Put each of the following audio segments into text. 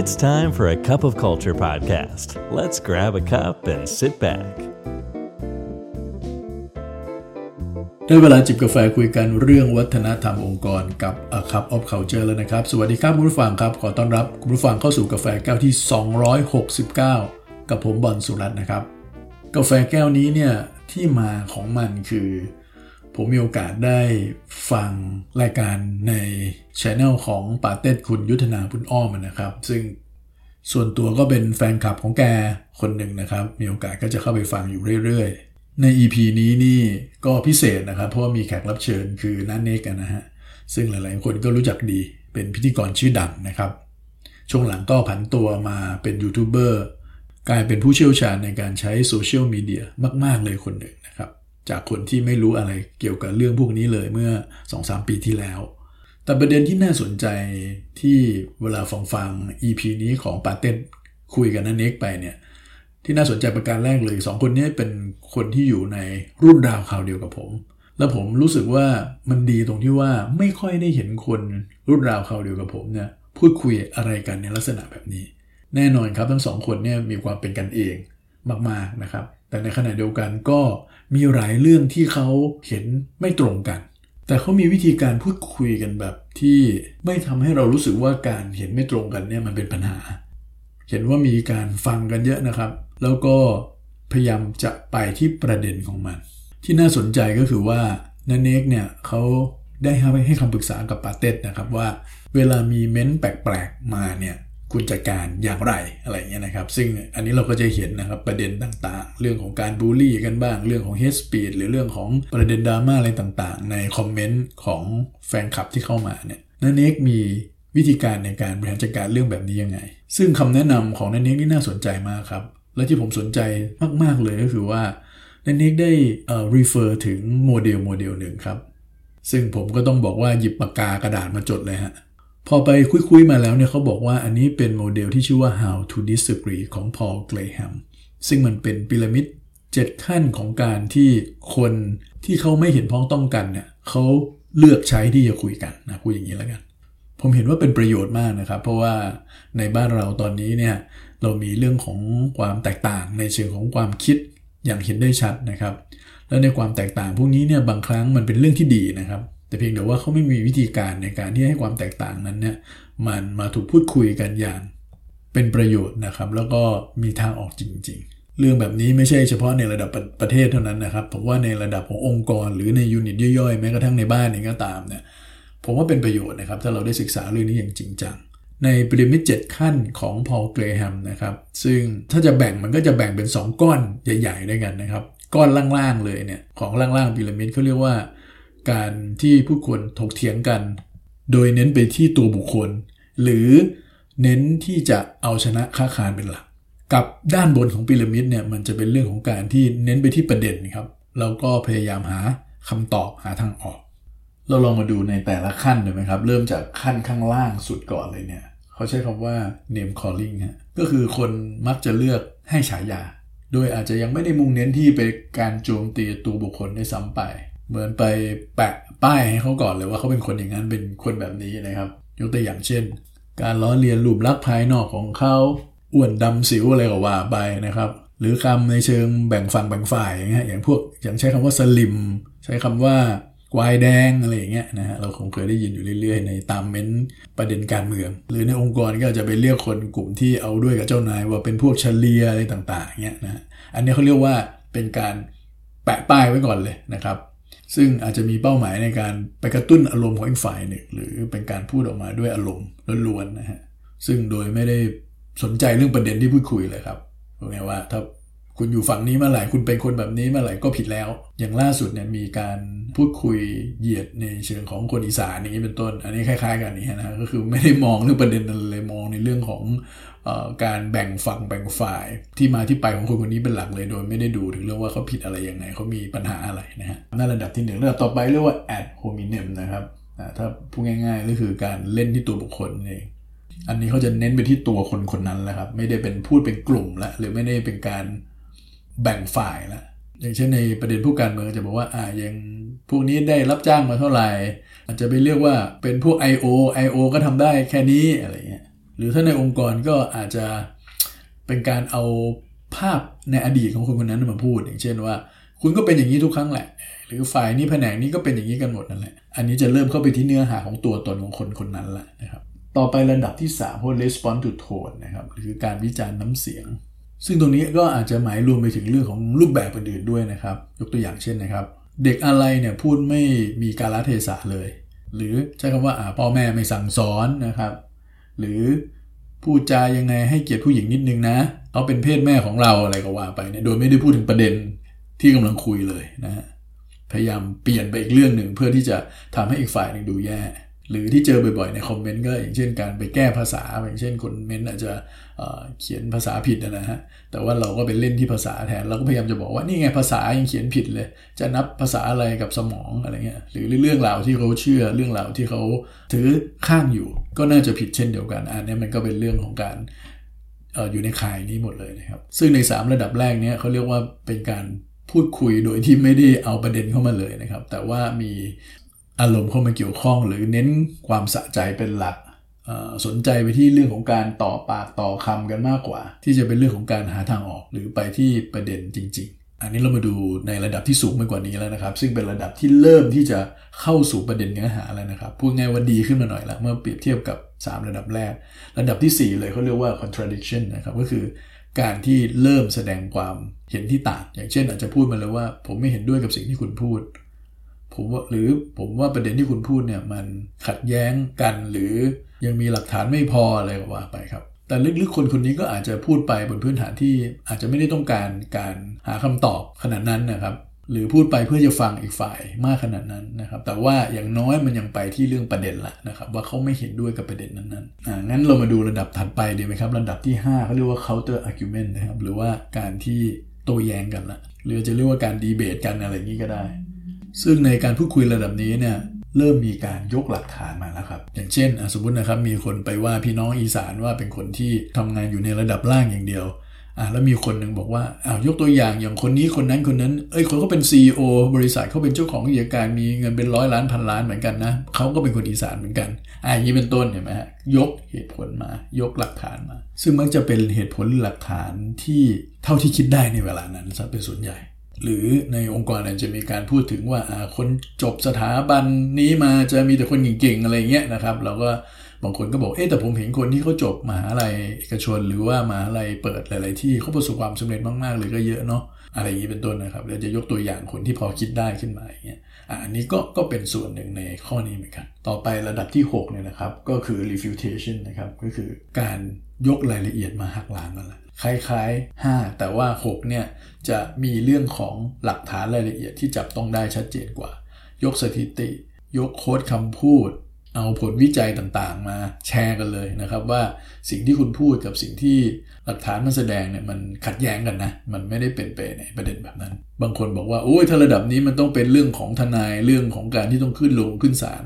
It's time for a cup of culture podcast. Let's grab a cup and sit back. ได้เวลาจิบกาแฟคุยกันเรื่องวัฒนธรรมองค์กรกับ A Cup of Culture แล้วนะครับ สวัสดีครับคุณผู้ฟังครับ ขอต้อนรับคุณผู้ฟังเข้าสู่กาแฟแก้วที่ 269 กับผมบอลสุรัตน์นะครับ กาแฟแก้วนี้เนี่ยที่มาของมันคือ ผมมีโอกาสได้ฟังรายการในช anel ของปาเต้คุณยุทธนาพุนอ้อมนะครับ ซึ่งส่วนตัวก็เป็นแฟนคลับของแกคนหนึ่งนะครับ มีโอกาสก็จะเข้าไปฟังอยู่เรื่อยๆ ใน EP นี้นี่ก็พิเศษนะครับ เพราะว่ามีแขกรับเชิญคือนันเนกนะฮะ ซึ่งหลายๆคนก็รู้จักดีเป็นพิธีกรชื่อดังนะครับ ช่วงหลังก็ผันตัวมาเป็นยูทูบเบอร์กลายเป็นผู้เชี่ยวชาญในการใช้โซเชียลมีเดียมาก ๆ เลยคนหนึ่งนะครับ จากคนที่ไม่รู้อะไรเกี่ยวกับเรื่องพวกนี้เลยเมื่อ 2-3 ปีที่แล้ว แต่ประเด็นที่น่าสนใจที่เวลาฟังฟัง EP นี้ของปาเต้นคุยกับนันเนกไปเนี่ยที่น่าสนใจประการแรกเลยสองคนนี้เป็นคนที่อยู่ในรุ่นราวคราวเดียวกับผม แล้วผมรู้สึกว่ามันดีตรงที่ว่าไม่ค่อยได้เห็นคนรุ่นราวคราวเดียวกับผมเนี่ยพูดคุยอะไรกันในลักษณะแบบนี้ แน่นอนครับทั้งสองคนเนี่ยมีความเป็นกันเองมากๆนะครับ แต่ในขณะเดียวกันก็มีหลายเรื่องที่เขาเห็นไม่ตรงกัน แต่เขามีวิธีการพูดคุยกันแบบที่ไม่ทำให้เรารู้สึกว่าการเห็นไม่ตรงกันเนี่ยมันเป็นปัญหา เห็นว่ามีการฟังกันเยอะนะครับ แล้วก็พยายามจะไปที่ประเด็นของมัน ที่น่าสนใจก็คือว่านันเนกเนี่ยเขาได้ให้คำปรึกษากับปาเต็ดนะครับว่า เวลามีเม้นต์แปลกๆมาเนี่ย คุณจัดการอย่างไรอะไรเงี้ยนะครับ ซึ่งอันนี้เราก็จะเห็นนะครับประเด็นต่างๆ เรื่องของการบูลลี่กันบ้าง เรื่องของ hate speech หรือเรื่องของประเด็นดราม่าอะไรต่างๆ ใน comment ของแฟนคลับที่เข้ามาเนี่ยนันเนกมีวิธีการในการบริหารจัดการเรื่องแบบนี้ยังไง ซึ่งคำแนะนำของนันเนกนี่น่าสนใจมากครับ และที่ผมสนใจมากๆเลยก็คือว่านันเนกได้เอ่อ refer ถึงโมเดลโมเดลหนึ่งครับ ซึ่งผมก็ต้องบอกว่าหยิบปากกากระดาษมาจดเลยฮะ พอไปคุยๆมาแล้วเนี่ยเขาบอกว่าอันนี้เป็นโมเดลที่ชื่อว่า How to Disagree ของ Paul Graham ซึ่งมันเป็นพีระมิด 7 ขั้นของการที่คนที่เขาไม่เห็นพ้องต้องกันเนี่ยเขาเลือกใช้ที่จะคุยกันนะพูดอย่างนี้แล้วกัน ผมเห็นว่าเป็นประโยชน์มากนะครับ เพราะว่าในบ้านเราตอนนี้เนี่ยเรามีเรื่องของความแตกต่างในเชิงของความคิดอย่างเห็นได้ชัดนะครับ แล้วในความแตกต่างพวกนี้เนี่ยบางครั้งมันเป็นเรื่องที่ดีนะครับ แต่เพียงแต่ว่าเขาไม่มีวิธีการในการที่ให้ความแตกต่างนั้นเนี่ยมันมาถูกพูดคุยกันอย่างเป็นประโยชน์นะครับ แล้วก็มีทางออกจริง ๆ เรื่องแบบนี้ไม่ใช่เฉพาะในระดับประประเทศเท่านั้นนะครับผมว่าในระดับขององค์กร หรือในยูนิตย่อยๆแม้กระทั่งในบ้านเองก็ตามเนี่ยผมว่าเป็นประโยชน์นะครับ ถ้าเราได้ศึกษาเรื่องนี้อย่างจริงจังในพีระมิด7ขั้นของพอลเกรแฮมนะครับ ซึ่งถ้าจะแบ่งมันก็จะแบ่งเป็น 2 ก้อนใหญ่ ๆ ด้วยกันนะครับ ก้อนล่างๆเลยเนี่ยของล่างๆพีระมิดเขาเรียกว่า การที่ผู้คนถกเถียงกัน โดยเน้นไปที่ตัวบุคคล หรือเน้นที่จะเอาชนะค้าคารเป็นหลัก กับด้านบนของพีระมิดเนี่ยมันจะเป็นเรื่องของการที่เน้นไปที่ประเด็นครับแล้วก็พยายามหาคำตอบหาทางออก เราลองมาดูในแต่ละขั้นเลยไหมครับ เริ่มจากขั้นข้างล่างสุดก่อนเลยเนี่ยเขาใช้คำว่า name calling ฮะก็คือคนมักจะเลือกให้ฉายา โดยอาจจะยังไม่ได้มุ่งเน้นที่ไปการโจมตีตัวบุคคลได้ซ้ำไป เหมือนไปแปะป้ายให้เขาก่อนเลยว่าเขาเป็นคนอย่างนั้นเป็นคนแบบนี้นะครับ ยกตัวอย่างเช่น การล้อเลียนรูปลักษณ์ภายนอกของเขาอ้วนดำสิวอะไรก็ว่าไปนะครับ หรือคำในเชิงแบ่งฝั่งแบ่งฝ่ายอย่างเงี้ยอย่างพวกอย่างใช้คำว่าสลิม ใช้คำว่ากวายแดงอะไรอย่างเงี้ยนะฮะเราคงเคยได้ยินอยู่เรื่อยๆ ในตามเม้นประเด็นการเมือง หรือในองค์กรก็จะไปเรียกคนกลุ่มที่เอาด้วยกับเจ้านายว่าเป็นพวกเฉลียอะไรต่างๆเงี้ยนะอันนี้เขาเรียกว่าเป็นการแปะป้ายไว้ก่อนเลยนะครับ ซึ่งอาจจะมีเป้าหมายในการไปกระตุ้นอารมณ์ของอีกฝ่ายหนึ่งหรือเป็นการพูดออกมาด้วยอารมณ์ล้วนๆนะฮะซึ่งโดยไม่ได้สนใจเรื่องประเด็นที่พูดคุยเลยครับบอกไงว่าถ้า คุณอยู่ฝั่งนี้มื่อไหร่คุณเป็นคนแบบนี้มื่อไหร่ก็ผิดแล้ว อย่างล่าสุดเนี่ยมีการพูดคุยเหยียดในเชิงของคนอีสานอย่างนี้เป็นต้น อันนี้คล้ายๆ กันนี้นะก็คือไม่ได้มองเรื่องประเด็นอะไรเลยมองในเรื่องของออการแบ่งฝั่งแบ่งฝ่าย ที่มาที่ไปของคนคนนี้เป็นหลักเลยโดยไม่ได้ดูถึงเรื่องว่าเขาผิดอะไรยังไงเขามีปัญหาอะไรนะฮะนั่นระดับที่หนึ่งระดับต่อไปเรียกว่า ad hominem นะครับถ้าพูดง่ายๆก็คือการเล่นที่ตัวบุคคลเองอันนี้เขาจะเน้นไปที่ตัวคนคนนั้นแหละครับไม่ได้เป็นพูดเป็นกลุ่มละหรือไม่ได้เป็นการ แบ่งฝ่ายละอย่างเช่นในประเด็นผู้การเมืองจะบอกว่าอ่ายังพวกนี้ได้รับจ้างมาเท่าไหร่ อาจจะไปเรียกว่าเป็นพวก I.O. I.O. ก็ทำได้แค่นี้อะไรเงี้ยหรือถ้าในองค์กรก็อาจจะเป็นการเอาภาพในอดีตของคนคนนั้นมาพูด อย่างเช่นว่า คุณก็เป็นอย่างนี้ทุกครั้งแหละ หรือฝ่ายนี้แผนกนี้ก็เป็นอย่างนี้กันหมดนั่นแหละอันนี้จะเริ่มเข้าไปที่เนื้อหาของตัวตนของคนคนนั้นแหละนะครับต่อไประดับที่3พวก response to tone นะครับหรือการวิจารณ์น้ำเสียง ซึ่งตรงนี้ก็อาจจะหมายรวมไปถึงเรื่องของรูปแบบอื่นๆด้วยนะครับ ยกตัวอย่างเช่นนะครับ เด็กอะไรเนี่ยพูดไม่มีการละเทศะเลย หรือใช้คำว่าพ่อแม่ไม่สั่งสอนนะครับ หรือพูดจายังไงให้เกียรติผู้หญิงนิดนึงนะเขาเป็นเพศแม่ของเราอะไรก็ว่าไปเนี่ยโดยไม่ได้พูดถึงประเด็นที่กำลังคุยเลยนะฮะพยายามเปลี่ยนไปอีกเรื่องหนึ่งเพื่อที่จะทำให้อีกฝ่ายหนึ่งดูแย่ หรือที่เจอบ่อยๆในคอมเมนต์ก็อย่างเช่นการไปแก้ภาษาอย่างเช่นคนเมนต์อาจจะเขียนภาษาผิดนะฮะแต่ว่าเราก็ไปเล่นที่ภาษาแทนเราก็พยายามจะบอกว่านี่ไงภาษายังเขียนผิดเลย จะนับภาษาอะไรกับสมองอะไรเงี้ยหรือเรื่องราวที่เขาเชื่อเรื่องราวที่เขาถือข้างอยู่ ก็น่าจะผิดเช่นเดียวกันอันนี้มันก็เป็นเรื่องของการอยู่ในข่ายนี้หมดเลยนะครับซึ่งใน 3 ระดับแรกเนี้ยเขาเรียกว่าเป็นการพูดคุยโดยที่ไม่ได้เอาประเด็นเข้ามาเลยนะครับ แต่ว่ามี อารมณ์เข้ามาเกี่ยวข้อง หรือเน้นความสะใจเป็นหลักสนใจไปที่เรื่องของการต่อปากต่อคำกันมากกว่า ที่จะเป็นเรื่องของการหาทางออกหรือไปที่ประเด็นจริง ๆ อันนี้เรามาดูในระดับที่สูงไปกว่านี้แล้วนะครับ ซึ่งเป็นระดับที่เริ่มที่จะเข้าสู่ประเด็นเนื้อหาแล้วนะครับพูดง่ายว่าดีขึ้นมาหน่อยละเมื่อเปรียบเทียบกับ 3 ระดับแรก ระดับที่ 4 เลยเขาเรียกว่า contradiction นะครับก็คือการที่เริ่มแสดงความเห็นที่ต่าง อย่างเช่น อาจจะพูดมาเลยว่า ผมไม่เห็นด้วยกับสิ่งที่คุณพูด ผมว่าหรือผมว่าประเด็นที่คุณพูดเนี่ยมันขัดแย้งกันหรือยังมีหลักฐานไม่พออะไรก็ว่าไปครับ แต่ลึกๆคนคนนี้ก็อาจจะพูดไปบนพื้นฐานที่อาจจะไม่ได้ต้องการการหาคำตอบขนาดนั้นนะครับ หรือพูดไปเพื่อจะฟังอีกฝ่ายมากขนาดนั้นนะครับ แต่ว่าอย่างน้อยมันยังไปที่เรื่องประเด็นละนะครับว่าเขาไม่เห็นด้วยกับประเด็นนั้นๆอ่างั้นเรามาดูระดับถัดไปดีไหมครับ ระดับที่5เขาเรียกว่า counter argument นะครับหรือว่าการที่โต้แย้งกันละหรือจะเรียกว่าการดีเบตกันอะไรอย่างนี้ก็ได้ ซึ่งในการพูดคุยระดับนี้เนี่ยเริ่มมีการยกหลักฐานมาแล้วครับ อย่างเช่นสมมตินะครับมีคนไปว่าพี่น้องอีสานว่าเป็นคนที่ทำงานอยู่ในระดับล่างอย่างเดียวอ่าแล้วมีคนหนึ่งบอกว่าอ้าวยกตัวอย่างอย่างคนนี้คนนั้นคนนั้น เอ้ยคนเขาเป็น CEO บริษัทเขาเป็นเจ้าของกิจการมีเงินเป็นร้อยล้านพันล้านเหมือนกันนะเขาก็เป็นคนอีสานเหมือนกันอ่าอย่างนี้เป็นต้นเห็นไหมฮะยกเหตุผลมา ยกหลักฐานมา ซึ่งมักจะเป็นเหตุผลหลักฐานที่เท่าที่คิดได้ในเวลานั้นซะเป็นส่วนใหญ่ หรือในองค์กรอาจจะมีการพูดถึงว่าคนจบสถาบันนี้มาจะมีแต่คนเก่งๆอะไรเงี้ยนะครับเราก็บางคนก็บอกเอ๊แต่ผมเห็นคนที่เขาจบมหาลัยเอกชน หรือว่ามหาลัยเปิดหลาย ๆ ที่เขาประสบความสำเร็จมากๆเลยก็เยอะเนาะอะไรอย่างนี้เป็นต้นนะครับเราจะยกตัวอย่างคนที่พอคิดได้ขึ้นมาอย่างเงี้ยอันนี้ก็ก็เป็นส่วนหนึ่งในข้อนี้เหมือนกัน ต่อไประดับที่6เนี่ยนะครับก็คือ refutation นะครับก็คือการยกรายละเอียดมาหักล้างกันละ คล้ายๆ 5 แต่ว่า 6 เนี่ย จะมีเรื่องของหลักฐานรายละเอียดที่จับต้องได้ชัดเจนกว่า ยกสถิติ ยกโค้ดคำพูด เอาผลวิจัยต่างๆ มาแชร์กันเลยนะครับ ว่าสิ่งที่คุณพูดกับสิ่งที่หลักฐานมันแสดงเนี่ยมันขัดแย้งกันนะ มันไม่ได้เป็นไปในประเด็นแบบนั้น บางคนบอกว่าโอ้ยถ้าระดับนี้มันต้องเป็นเรื่องของทนายเรื่องของการที่ต้องขึ้นลงขึ้นศาล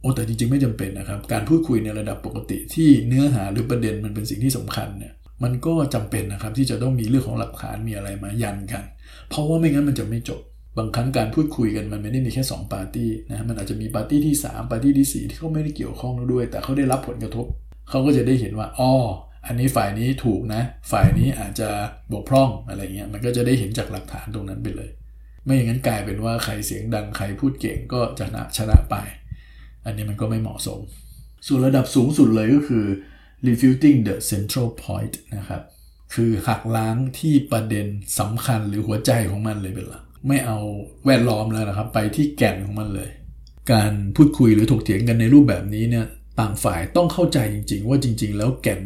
โอ้แต่จริงๆไม่จำเป็นนะครับ การพูดคุยในระดับปกติที่เนื้อหาหรือประเด็นมันเป็นสิ่งที่สำคัญเนี่ย มันก็จำเป็นนะครับที่จะต้องมีเรื่องของหลักฐานมีอะไรมายันกัน เพราะว่าไม่งั้นมันจะไม่จบบางครั้งการพูดคุยกันมันไม่ได้มีแค่ 2 ปาร์ตี้นะมันอาจจะมีปาร์ตี้ที่ 3 ปาร์ตี้ที่ 4 ที่เขาไม่ได้เกี่ยวข้องด้วย แต่เขาได้รับผลกระทบเขาก็จะได้เห็นว่าอ๋ออันนี้ฝ่ายนี้ถูกนะ ฝ่ายนี้อาจจะบกพร่องอะไรเงี้ยมันก็จะได้เห็นจากหลักฐานตรงนั้นไปเลย ไม่อย่างนั้นกลายเป็นว่าใครเสียงดังใครพูดเก่งก็ชนะชนะไป อันนี้มันก็ไม่เหมาะสม ส่วนระดับสูงสุดเลยก็คือ refuting the central point นะครับ คือหักล้างที่ประเด็นสำคัญหรือหัวใจของมันเลยเป็นหลักไม่เอาแวดล้อมแล้วนะครับ ไปที่แก่นของมันเลย การพูดคุยหรือถกเถียงกันในรูปแบบนี้เนี่ยต่างฝ่ายต้องเข้าใจจริง ๆ ว่าจริง ๆ แล้วแก่น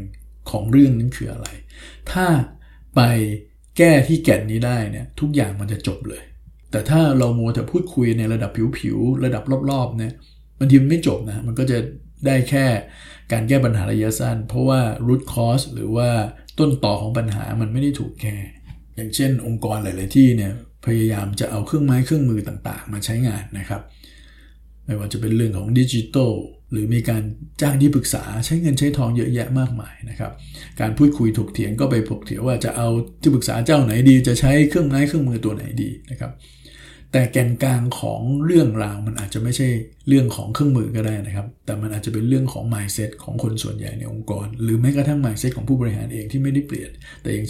ของเรื่องนั้นคืออะไร ถ้าไปแก้ที่แก่นนี้ได้เนี่ยทุกอย่างมันจะจบเลย แต่ถ้าเราโมแต่พูดคุยในระดับผิวๆระดับรอบๆเนี่ยบางทีมันไม่จบนะมันก็จะ ได้แค่การแก้ปัญหาระยะสั้น เพราะว่า root cause หรือว่าต้นต่อของปัญหามันไม่ได้ถูกแก้อย่างเช่น องค์กรหลาย ๆ ที่เนี่ยพยายามจะเอาเครื่องไม้เครื่องมือต่าง ๆ มาใช้งานนะครับ ไม่ว่าจะเป็นเรื่องของดิจิทัลหรือมีการจ้างที่ปรึกษาใช้เงินใช้ทองเยอะแยะมากมายนะครับ การพูดคุยถกเถียงก็ไปถกเถียงว่าจะเอาที่ปรึกษาเจ้าไหนดี จะใช้เครื่องไม้เครื่องมือตัวไหนดีนะครับ แต่แกนกลางของเรื่องราวมันอาจจะไม่ใช่เรื่องของเครื่องมือก็ได้นะครับ แต่มันอาจจะเป็นเรื่องของ mindset ของคนส่วนใหญ่ในองค์กร หรือแม้กระทั่ง mindset ของผู้บริหารเองที่ไม่ได้เปลี่ยน แต่ยัง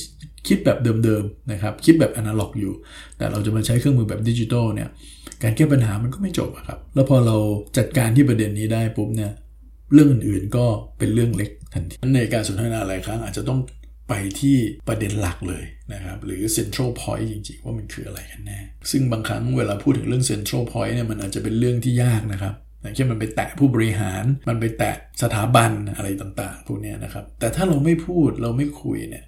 คิดแบบเดิมๆนะครับ คิดแบบอนาล็อกอยู่ แต่เราจะมาใช้เครื่องมือแบบดิจิทัลเนี่ย การแก้ปัญหามันก็ไม่จบครับ แล้วพอเราจัดการที่ประเด็นนี้ได้ปุ๊บเนี่ย เรื่องอื่นๆก็เป็นเรื่องเล็กทันทีในการสนทนาหลายครั้งอาจจะต้อง ไปที่ประเด็นหลักเลยนะครับหรือ central point จริงๆ ว่ามันคืออะไรกันแน่ ซึ่งบางครั้งเวลาพูดถึงเรื่อง central point เนี่ยมันอาจจะเป็นเรื่องที่ยากนะครับอย่างเช่นมันไปแตะผู้บริหาร มันไปแตะสถาบันอะไรต่างๆ พวกนี้นะครับ แต่ถ้าเราไม่พูดเราไม่คุยเนี่ย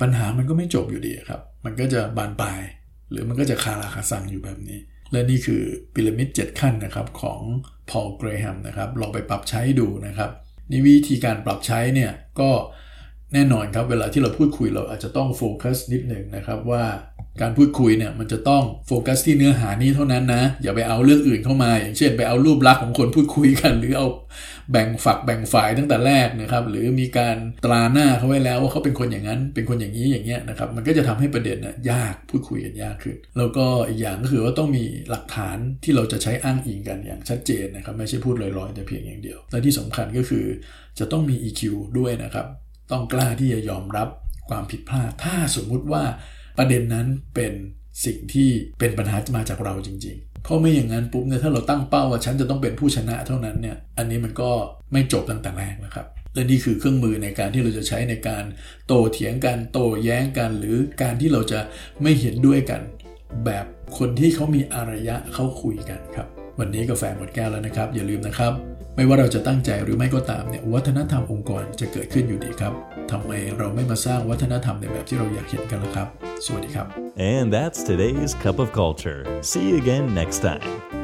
ปัญหามันก็ไม่จบอยู่ดีครับ มันก็จะบานปลาย หรือมันก็จะคาราคาซังอยู่แบบนี้ และนี่คือพีระมิด 7 ขั้นนะครับของพอลเกรแฮมนะครับลองไปปรับใช้ดูนะครับนี่วิธีการปรับใช้เนี่ยก็ แน่นอนครับเวลาที่เราพูดคุยเราอาจจะต้องโฟกัสนิดหนึ่งนะครับว่าการพูดคุยเนี่ยมันจะต้องโฟกัสที่เนื้อหานี้เท่านั้นนะ อย่าไปเอาเรื่องอื่นเข้ามา อย่างเช่น ไปเอารูปลักษณ์ของคนพูดคุยกัน หรือเอาแบ่งฝักแบ่งฝ่ายตั้งแต่แรกนะครับ หรือมีการตราหน้าเขาไว้แล้วว่าเขาเป็นคนอย่างนั้น เป็นคนอย่างนี้อย่างเงี้ยนะครับ มันก็จะทำให้ประเด็นน่ยยากพูดคุยกันยากขึ้น แล้วก็อีกอย่างก็คือว่าต้องมีหลักฐานที่เราจะใช้อ้างอิงกันอย่างชัดเจนนะครับ ไม่ใช่พูดลอยๆแต่เพียงอย่างเดียวและที่สำคัญก็คือจะต้องมี EQ ด้วยนะครับ ต้องกล้าที่จะยอมรับความผิดพลาด ถ้าสมมุติว่าประเด็นนั้นเป็นสิ่งที่เป็นปัญหามาจากเราจริง ๆ เพราะไม่อย่างนั้นปุ๊บเนี่ยถ้าเราตั้งเป้าว่าฉันจะต้องเป็นผู้ชนะเท่านั้นเนี่ยอันนี้มันก็ไม่จบตั้งแต่แรกนะครับและนี่คือเครื่องมือในการที่เราจะใช้ในการโตเถียงกันโตแย้งกัน หรือการที่เราจะไม่เห็นด้วยกัน แบบคนที่เขามีอารยะเขาคุยกันครับ วันนี้กาแฟหมดแก้วแล้วนะครับ อย่าลืมนะครับ ไม่ว่าเราจะตั้งใจหรือไม่ก็ตามเนี่ยวัฒนธรรมองค์กรจะเกิดขึ้นอยู่ดีครับทำไมเราไม่มาสร้างวัฒนธรรมในแบบที่เราอยากเห็นกันล่ะครับ สวัสดีครับ And that's today's cup of culture. See you again next time.